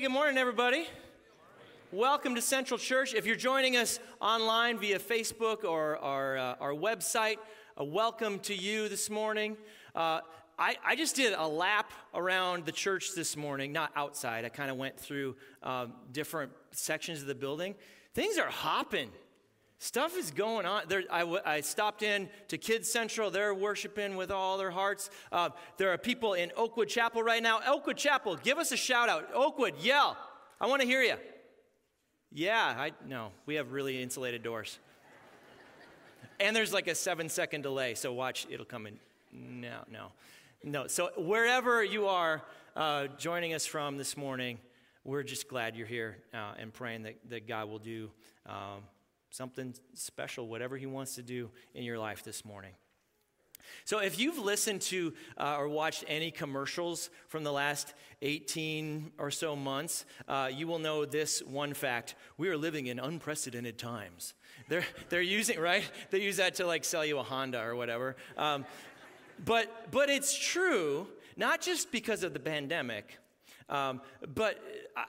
Good morning, everybody. Welcome to Central Church. If you're joining us online via Facebook or our, uh, our website, a welcome to you this morning. Uh, I, I, just did a lap around the church this morning, not outside. I kind of went through um, different sections of the building. Things are hopping. Stuff is going on. There, I, I stopped in to Kids Central. They're worshiping with all their hearts. Uh, there are people in Oakwood Chapel right now. Oakwood Chapel, give us a shout out. Oakwood, yell. I want to hear you. Yeah, I no, we have really insulated doors. and there's like a seven second delay, so watch, it'll come in. No, no, no. So wherever you are uh, joining us from this morning, we're just glad you're here uh, and praying that, that God will do. Um, something special, whatever He wants to do in your life this morning. So, if you've listened to uh, or watched any commercials from the last 18 or so months, uh, you will know this one fact. We are living in unprecedented times. They're, they're using, right? They use that to like sell you a Honda or whatever. Um, but, but it's true, not just because of the pandemic, um, but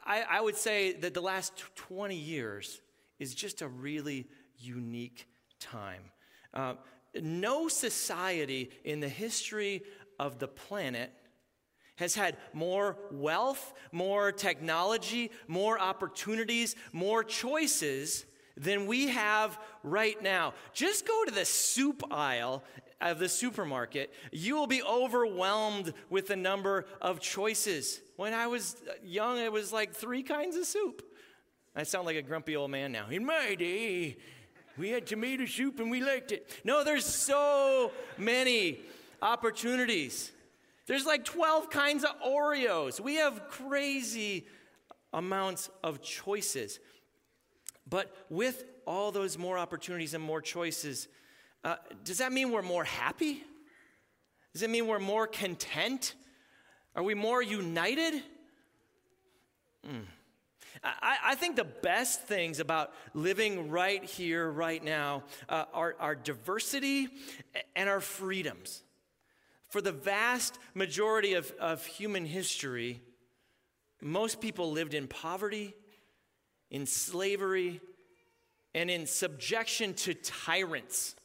I, I would say that the last 20 years is just a really unique time. Uh, no society in the history of the planet has had more wealth, more technology, more opportunities, more choices than we have right now. Just go to the soup aisle of the supermarket. You will be overwhelmed with the number of choices. When I was young, it was like three kinds of soup. I sound like a grumpy old man now. In my day, we had tomato soup and we liked it. No, there's so many opportunities. There's like 12 kinds of Oreos. We have crazy amounts of choices. But with all those more opportunities and more choices, uh, does that mean we're more happy? Does it mean we're more content? Are we more united? Mm. I, I, think the best things about living right here, right now, uh, are our diversity and our freedoms. For the vast majority of, of human history, most people lived in poverty, in slavery, and in subjection to tyrants.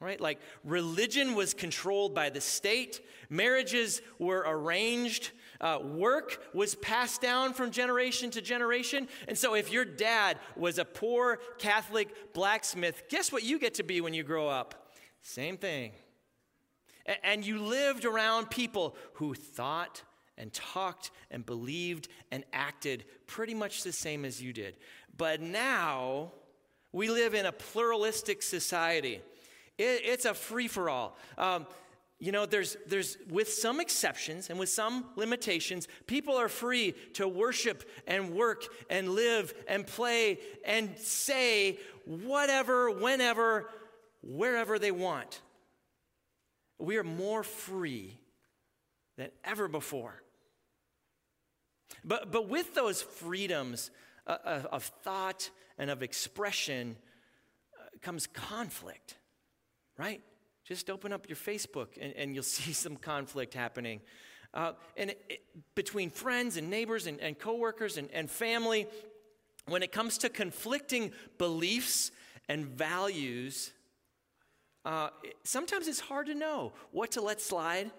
Right? Like religion was controlled by the state, marriages were arranged uh, work was passed down from generation to generation. And so, if your dad was a poor Catholic blacksmith, guess what you get to be when you grow up? Same thing. A- and you lived around people who thought and talked and believed and acted pretty much the same as you did. But now, we live in a pluralistic society. It, it's a free for all. Um, you know, there's, there's, with some exceptions and with some limitations, people are free to worship and work and live and play and say whatever, whenever, wherever they want. We are more free than ever before. But, but with those freedoms uh, uh of thought and of expression uh, comes conflict, right? Just open up your Facebook and, and you'll see some conflict happening. Uh, and it, it, between friends and neighbors and, and coworkers and, and family, when it comes to conflicting beliefs and values, uh, sometimes it's hard to know what to let slide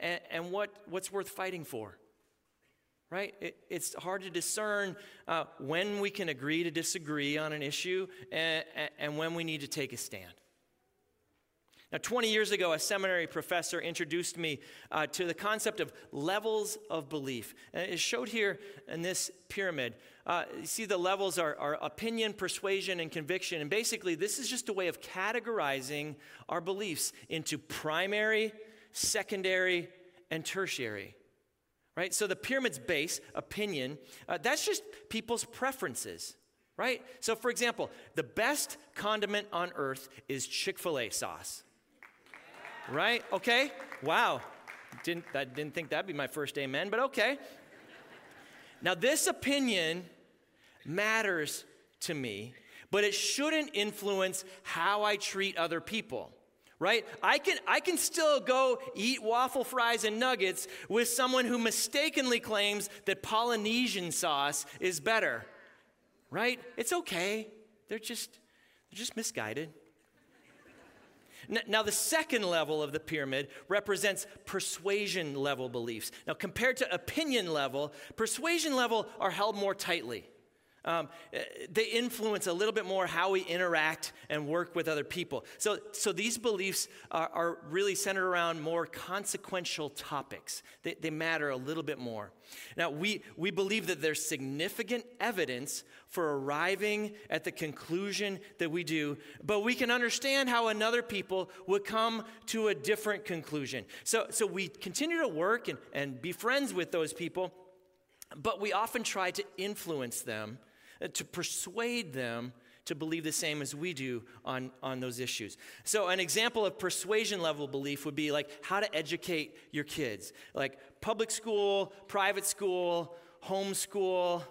and, and what, what's worth fighting for. Right? It, it's hard to discern uh, when we can agree to disagree on an issue and, and when we need to take a stand. Now, 20 years ago, a seminary professor introduced me uh, to the concept of levels of belief. And it's showed here in this pyramid. Uh, you see, the levels are, are opinion, persuasion, and conviction. And basically, this is just a way of categorizing our beliefs into primary, secondary, and tertiary. Right? So, the pyramid's base, opinion, uh, that's just people's preferences right? So, for example, the best condiment on earth is Chick fil A sauce. Right? Okay? Wow. Didn't, I didn't think that'd be my first amen, but okay. Now, this opinion matters to me, but it shouldn't influence how I treat other people. right? I can, I can still go eat waffle fries and nuggets with someone who mistakenly claims that Polynesian sauce is better, right? It's okay. They're just, they're just misguided. Now, the second level of the pyramid represents persuasion level beliefs. Now, compared to opinion level, persuasion level are held more tightly. Um, eh, they influence a little bit more how we interact and work with other people. So, so these beliefs are, are really centered around more consequential topics. They, they matter a little bit more. Now, we, we believe that there's significant evidence for arriving at the conclusion that we do, but we can understand how another people would come to a different conclusion. So, so we continue to work and, and be friends with those people, but we often try to influence them Uh, to persuade them to believe the same as we do on, on those issues. So, an example of persuasion level belief would be like how to educate your kids, like public school, private school, homeschool,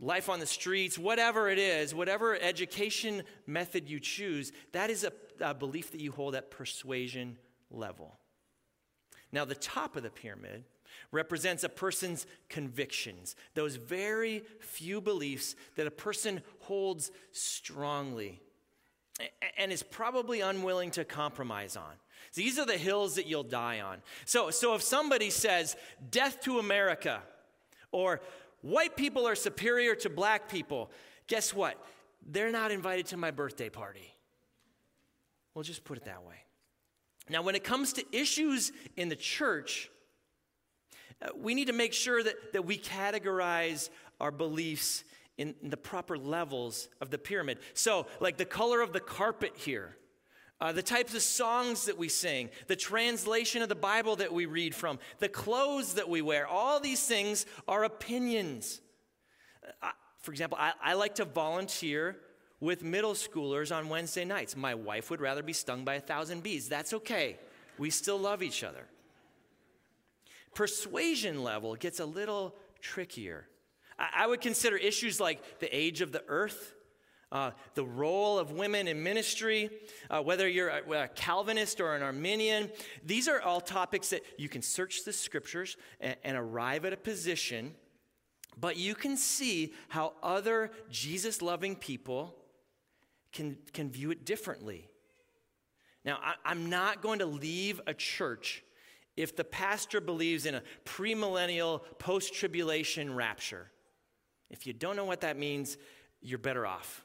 life on the streets, whatever it is, whatever education method you choose, that is a, a belief that you hold at persuasion level. Now, the top of the pyramid represents a person's convictions, those very few beliefs that a person holds strongly and is probably unwilling to compromise on. These are the hills that you'll die on. So, so if somebody says, death to America, or white people are superior to black people, guess what? They're not invited to my birthday party. We'll just put it that way. Now, when it comes to issues in the church, we need to make sure that, that we categorize our beliefs in, in the proper levels of the pyramid. So, like the color of the carpet here, uh, the types of songs that we sing, the translation of the Bible that we read from, the clothes that we wear, all these things are opinions. Uh, for example, I, I like to volunteer with middle schoolers on Wednesday nights. My wife would rather be stung by a thousand bees. That's okay. We still love each other persuasion level gets a little trickier. I, would consider issues like the age of the earth, uh, the role of women in ministry, uh, whether you're a, a, Calvinist or an Arminian. These are all topics that you can search the scriptures and, and arrive at a position, but you can see how other Jesus loving people can, can view it differently. Now, I, I'm not going to leave a church if the pastor believes in a premillennial, post tribulation rapture. If you don't know what that means, you're better off.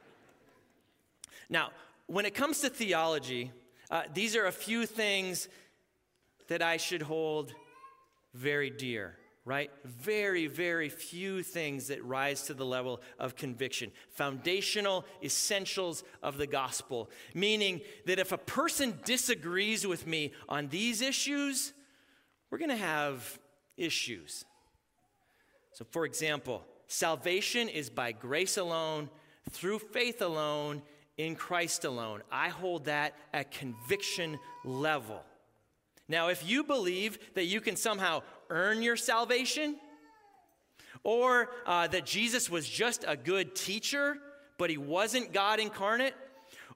now, when it comes to theology, uh, these are a few things that I should hold very dear right? Very, very few things that rise to the level of conviction. Foundational essentials of the gospel, meaning that if a person disagrees with me on these issues, we're going to have issues. So, for example, salvation is by grace alone, through faith alone, in Christ alone. I hold that at conviction level. Now, if you believe that you can somehow earn your salvation, or uh, that Jesus was just a good teacher, but he wasn't God incarnate,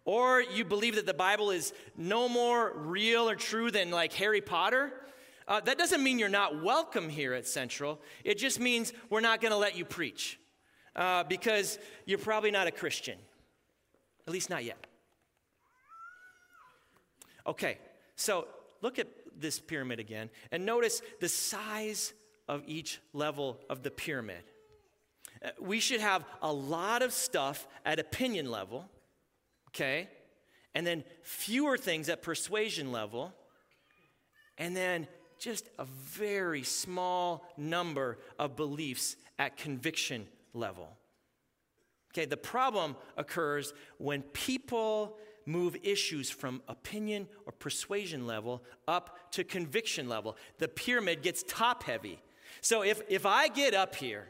or you believe that the Bible is no more real or true than like Harry Potter, uh, that doesn't mean you're not welcome here at Central. It just means we're not going to let you preach uh, because you're probably not a Christian, at least not yet. Okay, so look at this pyramid again and notice the size of each level of the pyramid. Uh, we should have a lot of stuff at opinion level, okay? And then fewer things at persuasion level. And then just a very small number of beliefs at conviction level. Okay, the problem occurs when people move issues from opinion or persuasion level up to conviction level. The pyramid gets top heavy. So if, if I get up here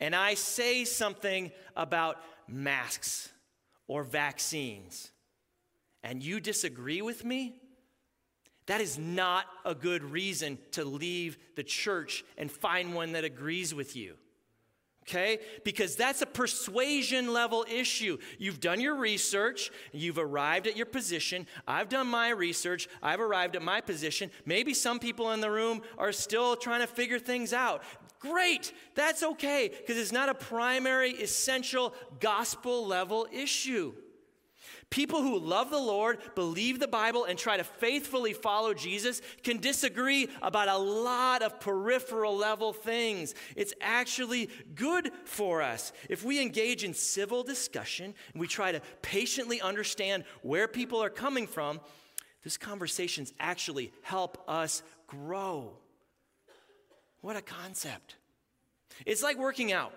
and I say something about masks or vaccines and you disagree with me, that is not a good reason to leave the church and find one that agrees with you. Okay? Because that's a persuasion level issue. You've done your research, you've arrived at your position. I've done my research, I've arrived at my position. Maybe some people in the room are still trying to figure things out. Great, that's okay, because it's not a primary, essential, gospel level issue. People who love the Lord, believe the Bible, and try to faithfully follow Jesus can disagree about a lot of peripheral level things. It's actually good for us. If we engage in civil discussion and we try to patiently understand where people are coming from, these conversations actually help us grow. What a concept. It's like working out.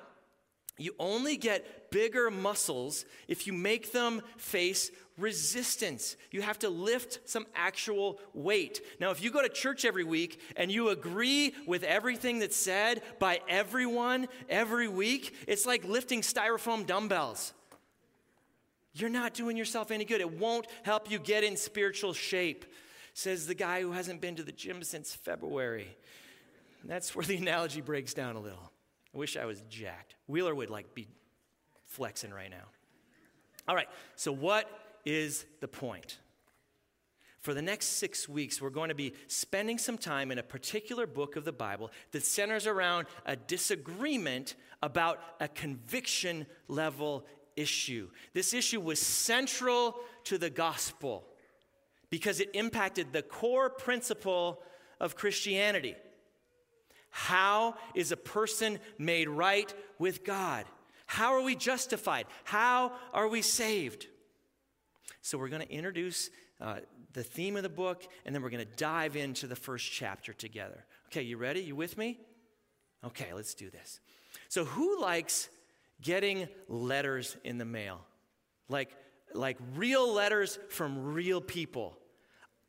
You only get bigger muscles if you make them face resistance. You have to lift some actual weight. Now, if you go to church every week and you agree with everything that's said by everyone every week, it's like lifting styrofoam dumbbells. You're not doing yourself any good. It won't help you get in spiritual shape, says the guy who hasn't been to the gym since February. That's where the analogy breaks down a little. I wish I was jacked. Wheeler would like be flexing right now. All right, so what is the point? For the next six weeks, we're going to be spending some time in a particular book of the Bible that centers around a disagreement about a conviction level issue. This issue was central to the gospel because it impacted the core principle of Christianity. How is a person made right with God? How are we justified? How are we saved? So, we're going to introduce uh, the theme of the book, and then we're going to dive into the first chapter together. Okay, you ready? You with me? Okay, let's do this. So, who likes getting letters in the mail? Like, like real letters from real people.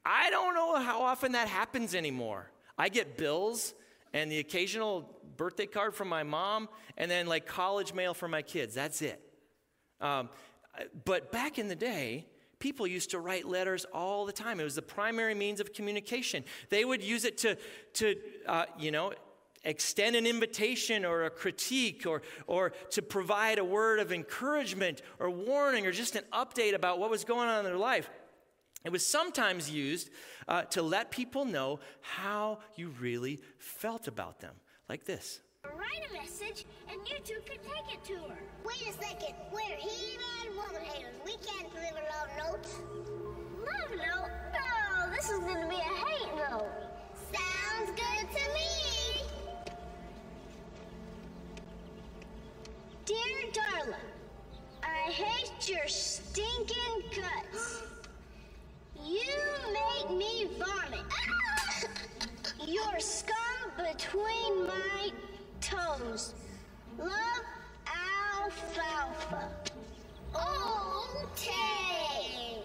I don't know how often that happens anymore. I get bills and the occasional birthday card from my mom, and then like college mail for my kids. That's it. Um, but back in the day, people used to write letters all the time. It was the primary means of communication. They would use it to, to uh, you know, extend an invitation or a critique or, or to provide a word of encouragement or warning or just an update about what was going on in their life. It was sometimes used uh, to let people know how you really felt about them, like this. Write a message and you two can take it to her. Wait a second. We're he-man woman haters. We can't deliver love notes. Love note? No, this is going to be a between my toes. Love alfalfa. Tay.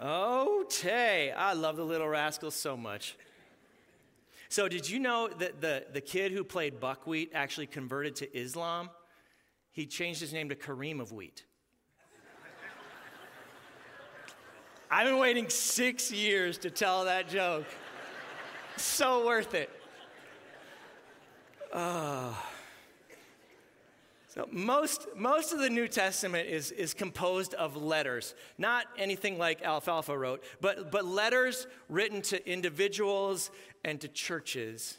Oh, Tay. I love the little rascals so much. So, did you know that the, the kid who played Buckwheat actually converted to Islam? He changed his name to Kareem of Wheat. I've been waiting six years to tell that joke. So worth it. Uh, so most, most of the New Testament is, is composed of letters, not anything like Alfalfa wrote, but, but letters written to individuals and to churches.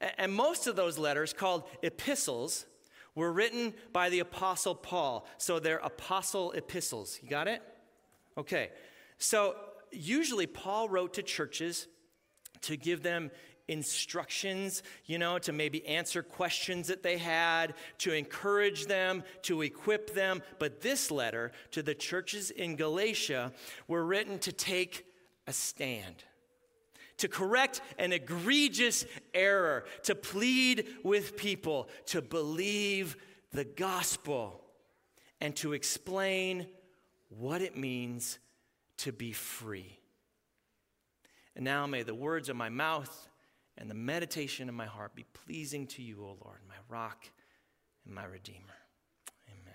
And, and most of those letters, called epistles, were written by the Apostle Paul. So they're apostle epistles. You got it? Okay. So usually Paul wrote to churches to give them instructions, you know, to maybe answer questions that they had, to encourage them, to equip them. But this letter to the churches in Galatia were written to take a stand. To correct an egregious error, to plead with people to believe the gospel, and to explain what it means to be free. And now may the words of my mouth and the meditation of my heart be pleasing to you, O Lord, my rock and my redeemer. Amen.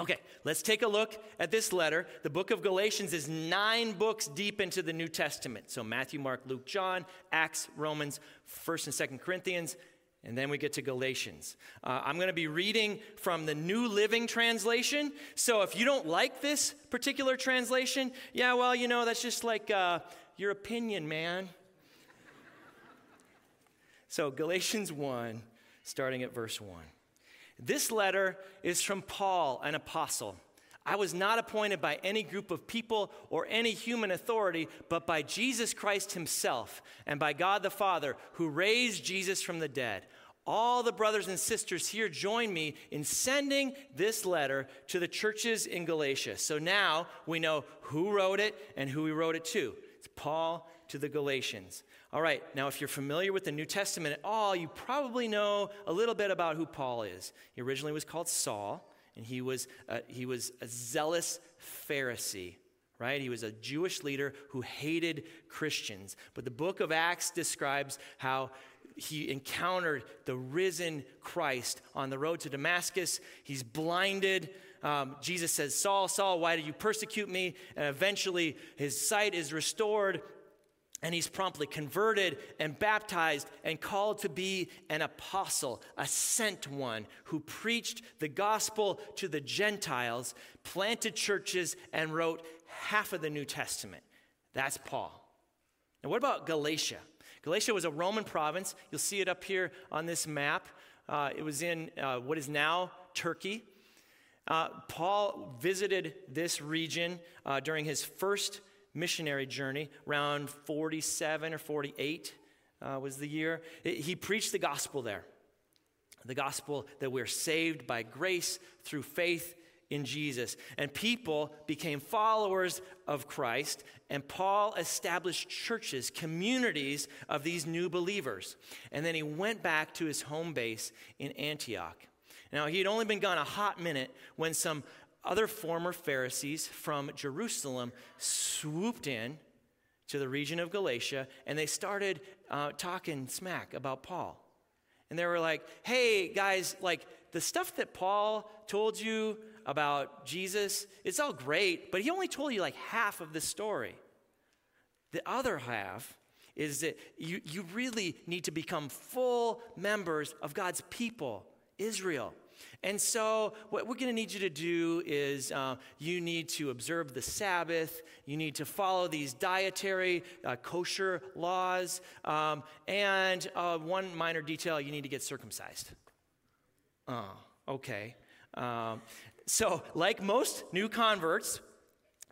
Okay, let's take a look at this letter. The book of Galatians is nine books deep into the New Testament. So Matthew, Mark, Luke, John, Acts, Romans, 1st and 2nd Corinthians, And then we get to Galatians. Uh, I'm going to be reading from the New Living Translation. So if you don't like this particular translation, yeah, well, you know, that's just like uh, your opinion, man. so, Galatians 1, starting at verse 1. This letter is from Paul, an apostle. I was not appointed by any group of people or any human authority, but by Jesus Christ himself and by God the Father, who raised Jesus from the dead. All the brothers and sisters here join me in sending this letter to the churches in Galatia. So now we know who wrote it and who he wrote it to. It's Paul to the Galatians. All right, now if you're familiar with the New Testament at all, you probably know a little bit about who Paul is. He originally was called Saul and he was, he was a zealous Pharisee, right? He was a Jewish leader who hated Christians. But the book of Acts describes how he encountered the risen Christ on the road to Damascus. He's blinded. Um, Jesus says, Saul, Saul, why do you persecute me? And eventually his sight is restored and he's promptly converted and baptized and called to be an apostle, a sent one who preached the gospel to the Gentiles, planted churches, and wrote half of the New Testament. That's Paul. Now, what about Galatia? Galatia was a Roman province. You'll see it up here on this map. Uh, it was in uh, what is now Turkey. Uh, Paul visited this region uh, during his first missionary journey, around 47 or 48 uh, was the year. It, he preached the gospel there the gospel that we're saved by grace through faith in Jesus. And people became followers of Christ, and Paul established churches, communities of these new believers. And then he went back to his home base in Antioch. Now, he had only been gone a hot minute when some other former Pharisees from Jerusalem swooped in to the region of Galatia and they started uh, talking smack about Paul. And they were like, hey, guys, like the stuff that Paul told you about Jesus, it's all great, but he only told you like half of the story. The other half is that you, you really need to become full members of God's people, Israel. And so, what we're going to need you to do is uh, you need to observe the Sabbath, you need to follow these dietary, uh, kosher laws, um, and uh, one minor detail you need to get circumcised. Oh, okay. Um, so, like most new converts,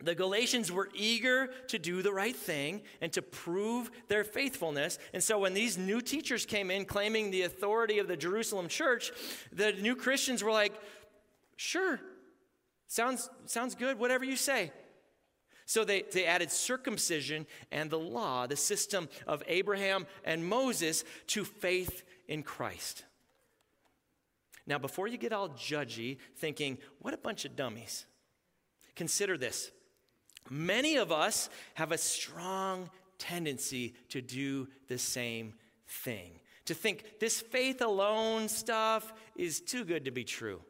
the Galatians were eager to do the right thing and to prove their faithfulness. And so, when these new teachers came in claiming the authority of the Jerusalem church, the new Christians were like, sure, sounds, sounds good, whatever you say. So, they, they added circumcision and the law, the system of Abraham and Moses, to faith in Christ. Now, before you get all judgy, thinking, what a bunch of dummies, consider this. Many of us have a strong tendency to do the same thing, to think this faith alone stuff is too good to be true.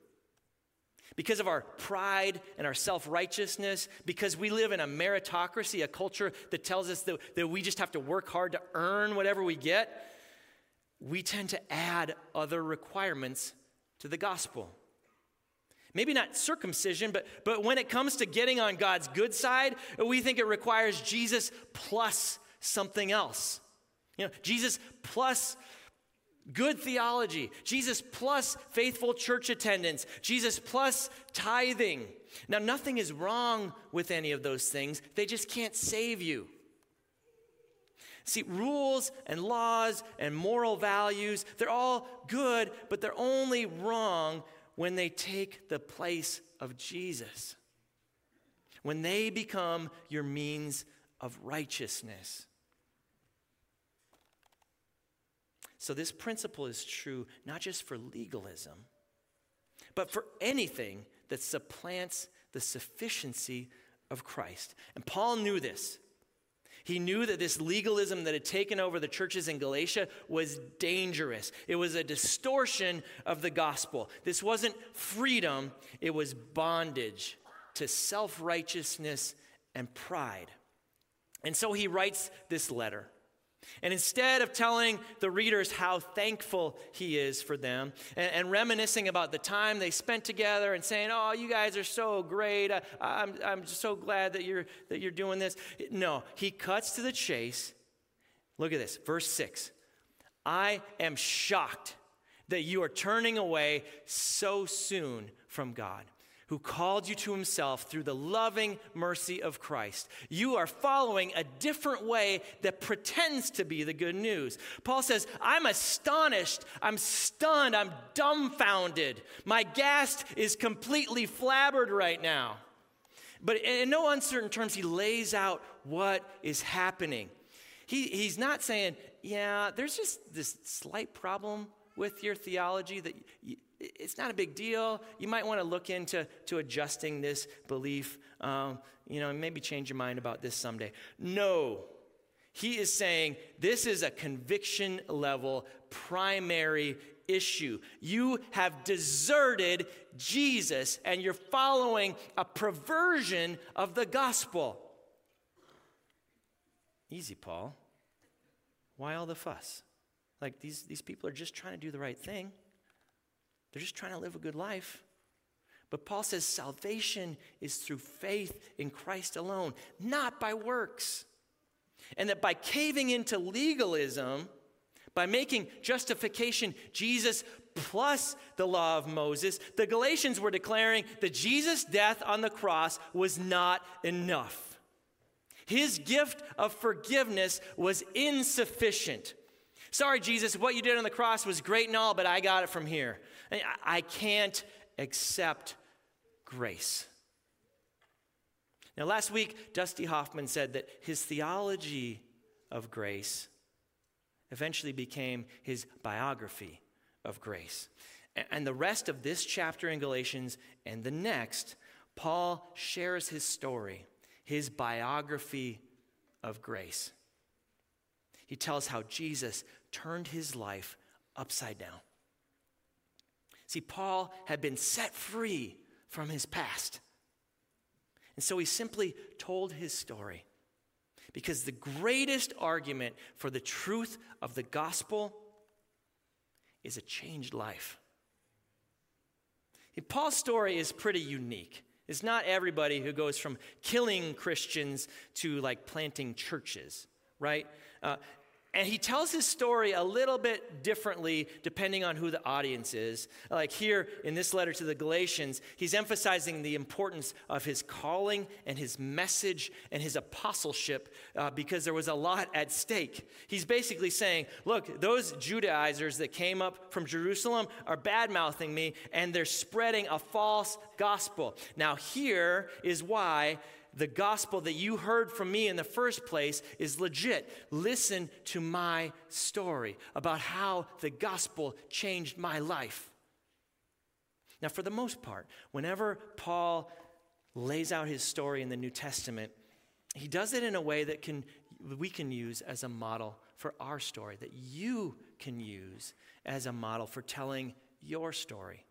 Because of our pride and our self righteousness, because we live in a meritocracy, a culture that tells us that, that we just have to work hard to earn whatever we get, we tend to add other requirements to the gospel. Maybe not circumcision, but, but when it comes to getting on God's good side, we think it requires Jesus plus something else. You know, Jesus plus good theology, Jesus plus faithful church attendance, Jesus plus tithing. Now, nothing is wrong with any of those things, they just can't save you. See, rules and laws and moral values, they're all good, but they're only wrong when they take the place of Jesus, when they become your means of righteousness. So, this principle is true not just for legalism, but for anything that supplants the sufficiency of Christ. And Paul knew this. He knew that this legalism that had taken over the churches in Galatia was dangerous. It was a distortion of the gospel. This wasn't freedom, it was bondage to self righteousness and pride. And so he writes this letter. And instead of telling the readers how thankful he is for them and, and, reminiscing about the time they spent together and saying, Oh, you guys are so great. I, I'm, I'm so glad that you're, that you're doing this. No, he cuts to the chase. Look at this, verse 6. I am shocked that you are turning away so soon from God who called you to himself through the loving mercy of Christ. You are following a different way that pretends to be the good news. Paul says, I'm astonished, I'm stunned, I'm dumbfounded. My gast is completely flabbered right now. But in no uncertain terms, he lays out what is happening. He, he's not saying, yeah, there's just this slight problem with your theology that you, it's not a big deal. You might want to look into to adjusting this belief, um, you know, and maybe change your mind about this someday. No. He is saying this is a conviction level primary issue. You have deserted Jesus and you're following a perversion of the gospel. Easy, Paul. Why all the fuss? Like these, these people are just trying to do the right thing. They're just trying to live a good life. But Paul says salvation is through faith in Christ alone, not by works. And that by caving into legalism, by making justification Jesus plus the law of Moses, the Galatians were declaring that Jesus' death on the cross was not enough. His gift of forgiveness was insufficient. Sorry, Jesus, what you did on the cross was great and all, but I got it from here. I can't accept grace. Now, last week, Dusty Hoffman said that his theology of grace eventually became his biography of grace. And the rest of this chapter in Galatians and the next, Paul shares his story, his biography of grace. He tells how Jesus turned his life upside down. See, Paul had been set free from his past. And so he simply told his story. Because the greatest argument for the truth of the gospel is a changed life. Paul's story is pretty unique. It's not everybody who goes from killing Christians to like planting churches, right? Uh, and he tells his story a little bit differently depending on who the audience is. Like here in this letter to the Galatians, he's emphasizing the importance of his calling and his message and his apostleship uh, because there was a lot at stake. He's basically saying, Look, those Judaizers that came up from Jerusalem are bad mouthing me and they're spreading a false gospel. Now, here is why the gospel that you heard from me in the first place is legit. Listen to my story about how the gospel changed my life. Now, for the most part, whenever Paul lays out his story in the New Testament, he does it in a way that can, we can use as a model for our story, that you can use as a model for telling your story.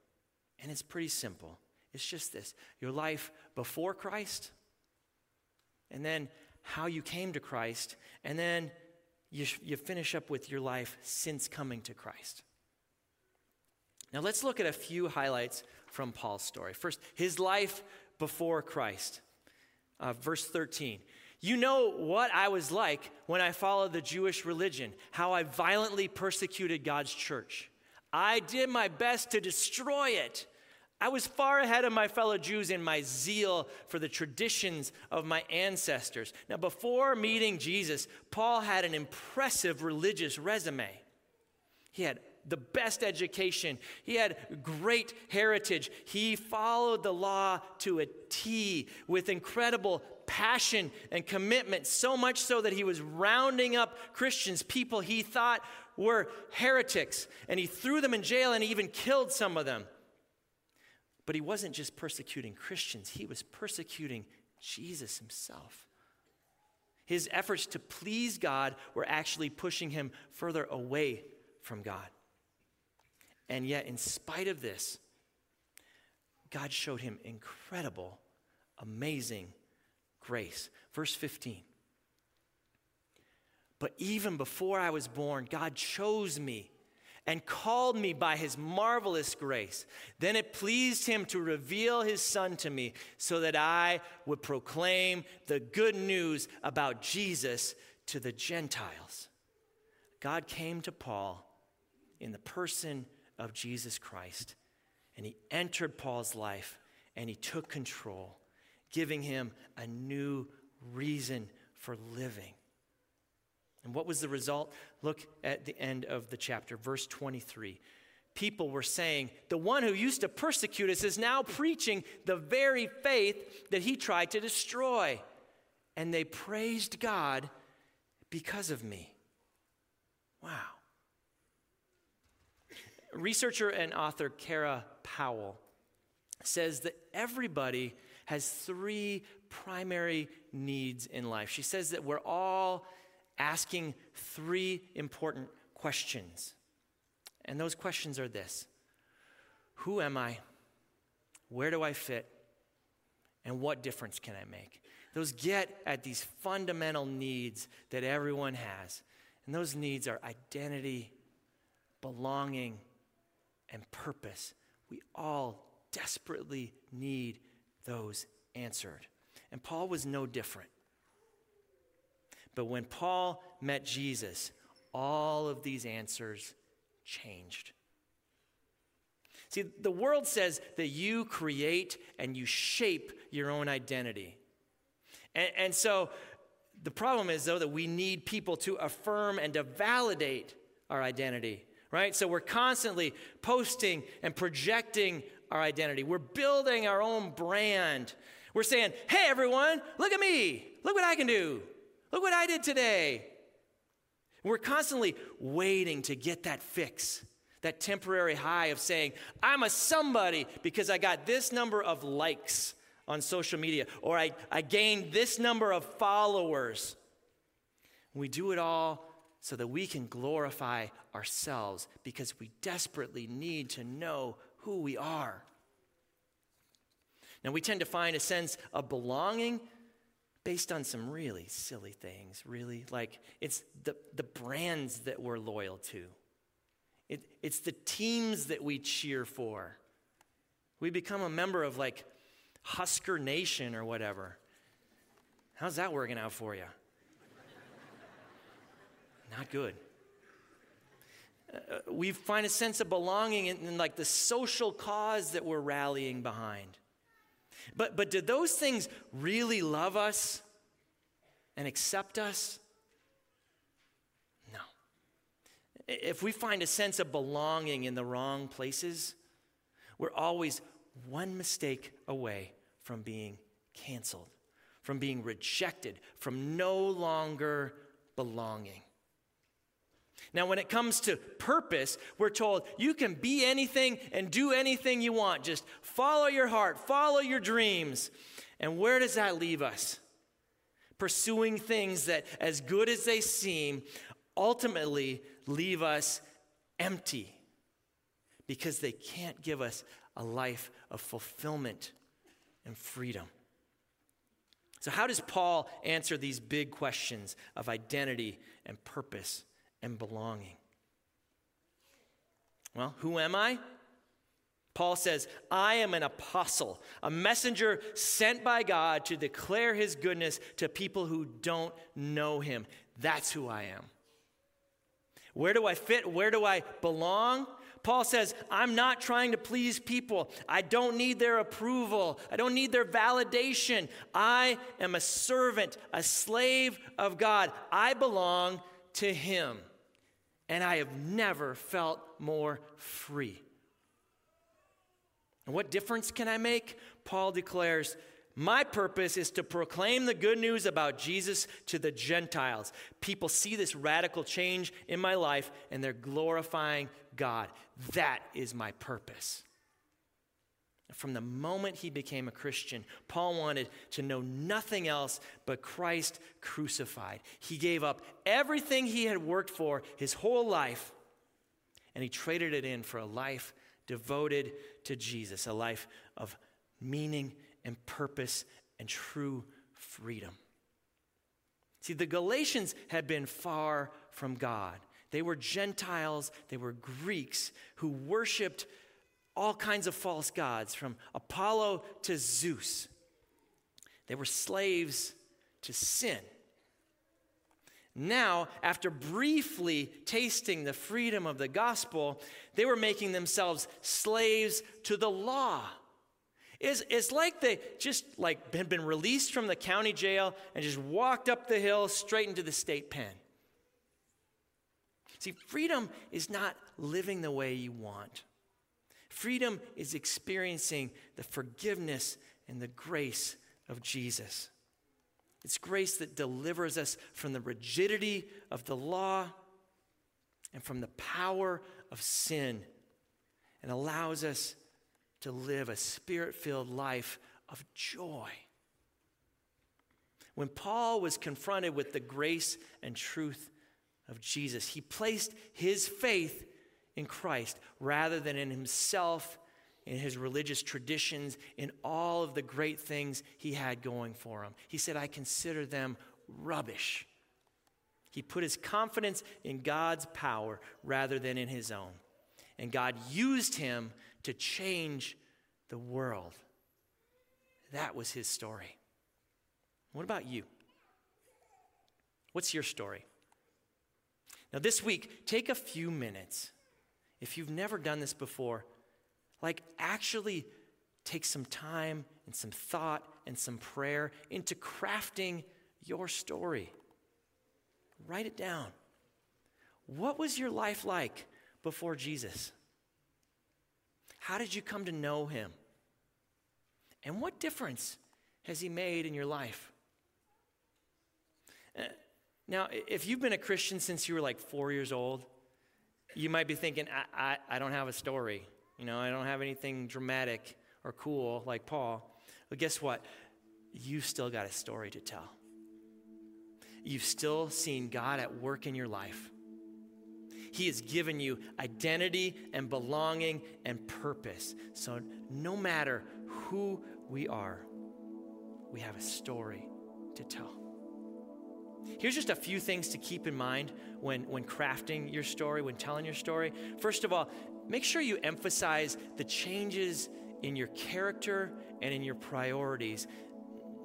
And it's pretty simple. It's just this your life before Christ and then how you came to Christ, and then you, you finish up with your life since coming to Christ. Now, let's look at a few highlights from Paul's story. First, his life before Christ. Uh, verse 13. You know what I was like when I followed the Jewish religion, how I violently persecuted God's church. I did my best to destroy it. I was far ahead of my fellow Jews in my zeal for the traditions of my ancestors. Now, before meeting Jesus, Paul had an impressive religious resume. He had the best education, he had great heritage. He followed the law to a T with incredible passion and commitment, so much so that he was rounding up Christians, people he thought were heretics, and he threw them in jail and he even killed some of them. But he wasn't just persecuting Christians, he was persecuting Jesus himself. His efforts to please God were actually pushing him further away from God. And yet, in spite of this, God showed him incredible, amazing grace. Verse 15 But even before I was born, God chose me and called me by his marvelous grace. Then it pleased him to reveal his son to me so that I would proclaim the good news about Jesus to the Gentiles. God came to Paul in the person of Jesus Christ, and he entered Paul's life and he took control, giving him a new reason for living. And what was the result? Look at the end of the chapter, verse 23. People were saying, The one who used to persecute us is now preaching the very faith that he tried to destroy. And they praised God because of me. Wow. Researcher and author Kara Powell says that everybody has three primary needs in life. She says that we're all asking three important questions. And those questions are this Who am I? Where do I fit? And what difference can I make? Those get at these fundamental needs that everyone has. And those needs are identity, belonging, and purpose. We all desperately need those answered. And Paul was no different. But when Paul met Jesus, all of these answers changed. See, the world says that you create and you shape your own identity. And, and, so the problem is, though, that we need people to affirm and to validate our identity, right? So we're constantly posting and projecting our identity. We're building our own brand. We're saying, hey, everyone, look at me. Look what I can do. Look what I did today. We're constantly waiting to get that fix, that temporary high of saying, I'm a somebody because I got this number of likes on social media, or I, I gained this number of followers. We do it all so that we can glorify ourselves because we desperately need to know who we are. Now, we tend to find a sense of belonging based on some really silly things, really. Like it's the, the brands that we're loyal to, it, it's the teams that we cheer for. We become a member of like Husker Nation or whatever. How's that working out for you? Not good. Uh, uh, we find a sense of belonging in, in like the social cause that we're rallying behind. But, but do those things really love us and accept us? No. If we find a sense of belonging in the wrong places, we're always one mistake away from being canceled, from being rejected, from no longer belonging. Now, when it comes to purpose, we're told you can be anything and do anything you want. Just follow your heart, follow your dreams. And where does that leave us? Pursuing things that, as good as they seem, ultimately leave us empty because they can't give us a life of fulfillment and freedom. So, how does Paul answer these big questions of identity and purpose? And belonging. Well, who am I? Paul says, I am an apostle, a messenger sent by God to declare his goodness to people who don't know him. That's who I am. Where do I fit? Where do I belong? Paul says, I'm not trying to please people. I don't need their approval. I don't need their validation. I am a servant, a slave of God. I belong to him and I have never felt more free. And what difference can I make? Paul declares, My purpose is to proclaim the good news about Jesus to the Gentiles. People see this radical change in my life and they're glorifying God. That is my purpose. From the moment he became a Christian, Paul wanted to know nothing else but Christ crucified. He gave up everything he had worked for his whole life, and he traded it in for a life devoted to Jesus, a life of meaning and purpose and true freedom. See, the Galatians had been far from God. They were Gentiles, they were Greeks who worshiped all kinds of false gods, from Apollo to Zeus. They were slaves to sin. Now, after briefly tasting the freedom of the gospel, they were making themselves slaves to the law. It's, it's like they just like had been released from the county jail and just walked up the hill straight into the state pen. See, freedom is not living the way you want. Freedom is experiencing the forgiveness and the grace of Jesus. It's grace that delivers us from the rigidity of the law and from the power of sin and allows us to live a spirit filled life of joy. When Paul was confronted with the grace and truth of Jesus, he placed his faith in Christ rather than in himself in his religious traditions, in all of the great things he had going for him. He said, I consider them rubbish. He put his confidence in God's power rather than in his own. And God used him to change the world. That was his story. What about you? What's your story? Now, this week, take a few minutes. If you've never done this before, like, actually take some time and some thought and some prayer into crafting your story. Write it down. What was your life like before Jesus? How did you come to know him? And what difference has he made in your life? Uh, now, if you've been a Christian since you were like four years old, you might be thinking, I, I, I don't have a story. You know, I don't have anything dramatic or cool like Paul. But guess what? You've still got a story to tell. You've still seen God at work in your life. He has given you identity and belonging and purpose. So no matter who we are, we have a story to tell. Here's just a few things to keep in mind when, when crafting your story, when telling your story. First of all, make sure you emphasize the changes in your character and in your priorities,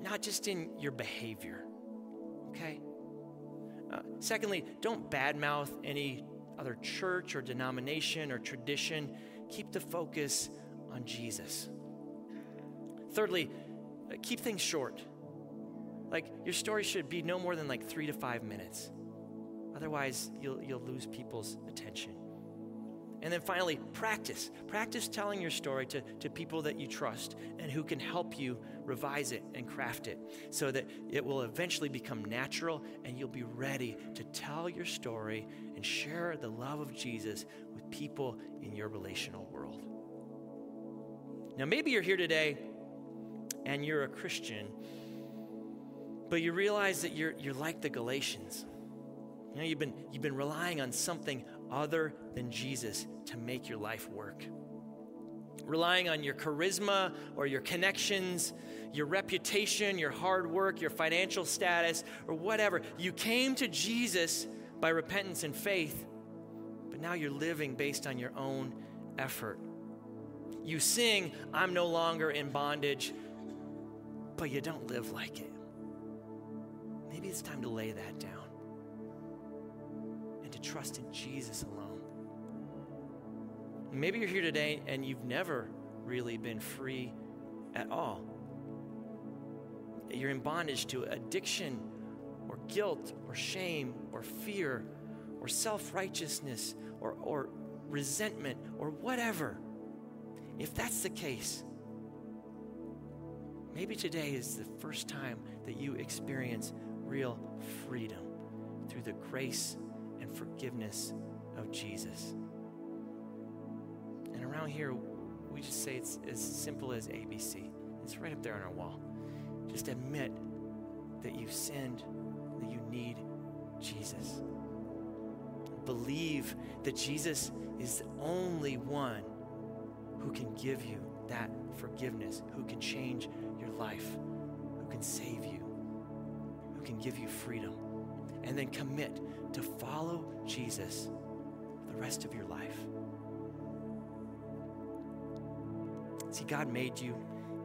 not just in your behavior. Okay? Uh, secondly, don't badmouth any other church or denomination or tradition. Keep the focus on Jesus. Thirdly, uh, keep things short. Like your story should be no more than like three to five minutes. Otherwise, you'll, you'll lose people's attention. And then finally, practice. Practice telling your story to, to people that you trust and who can help you revise it and craft it so that it will eventually become natural and you'll be ready to tell your story and share the love of Jesus with people in your relational world. Now, maybe you're here today and you're a Christian, but you realize that you're, you're like the Galatians. You know, you've been, you've been relying on something other than Jesus to make your life work. Relying on your charisma or your connections, your reputation, your hard work, your financial status, or whatever. You came to Jesus by repentance and faith, but now you're living based on your own effort. You sing, I'm no longer in bondage, but you don't live like it. Maybe it's time to lay that down and to trust in Jesus alone. Maybe you're here today and you've never really been free at all. You're in bondage to addiction or guilt or shame or fear or self righteousness or, or resentment or whatever. If that's the case, maybe today is the first time that you experience real freedom through the grace and forgiveness of Jesus. And around here, we just say it's as simple as ABC. It's right up there on our wall. Just admit that you've sinned, that you need Jesus. Believe that Jesus is the only one who can give you that forgiveness, who can change your life, who can save you, can give you freedom. and then commit to follow Jesus the rest of your life. See, God made you,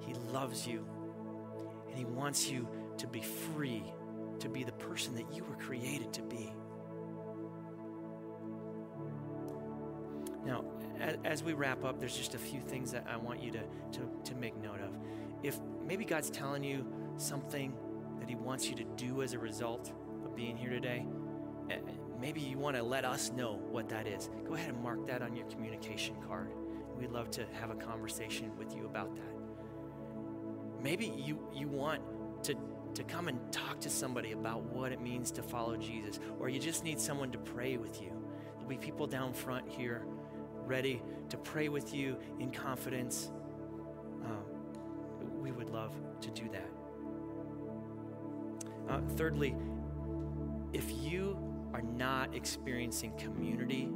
He loves you, and He wants you to be free, to be the person that you were created to be. Now, as we wrap up, there's just a few things that I want you to, to, to make note of. If maybe God's telling you something that He wants you to do as a result of being here today, eh, maybe you want to let us know what that is. Go ahead and mark that on your communication card. We'd love to have a conversation with you about that. Maybe you, you want to, to come and talk to somebody about what it means to follow Jesus, or you just need someone to pray with you. There'll be people down front here ready to pray with you in confidence, um, we would love to do that. Uh, thirdly, if you are not experiencing community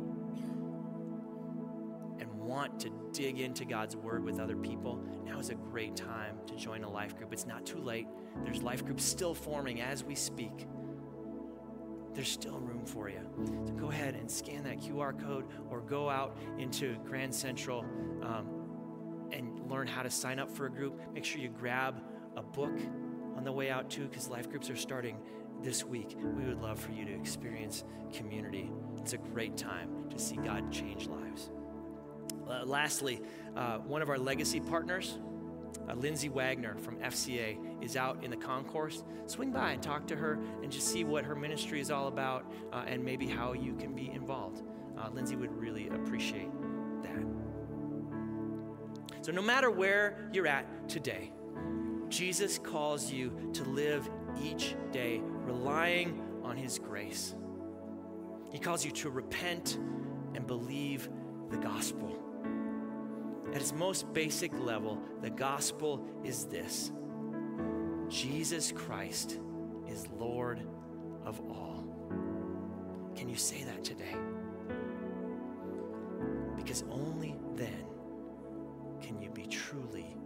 and want to dig into God's Word with other people, now is a great time to join a life group. It's not too late. There's life groups still forming as we speak there's still room for you. So go ahead and scan that QR code or go out into Grand Central um, and learn how to sign up for a group. Make sure you grab a book on the way out too, because life groups are starting this week. We would love for you to experience community. It's a great time to see God change lives. Uh, lastly, uh, one of our legacy partners, uh, Lindsay Wagner from FCA is out in the concourse. Swing by and talk to her and just see what her ministry is all about uh, and maybe how you can be involved. Uh, Lindsay would really appreciate that. So, no matter where you're at today, Jesus calls you to live each day relying on His grace. He calls you to repent and believe the gospel. At its most basic level, the gospel is this Jesus Christ is Lord of all. Can you say that today? Because only then can you be truly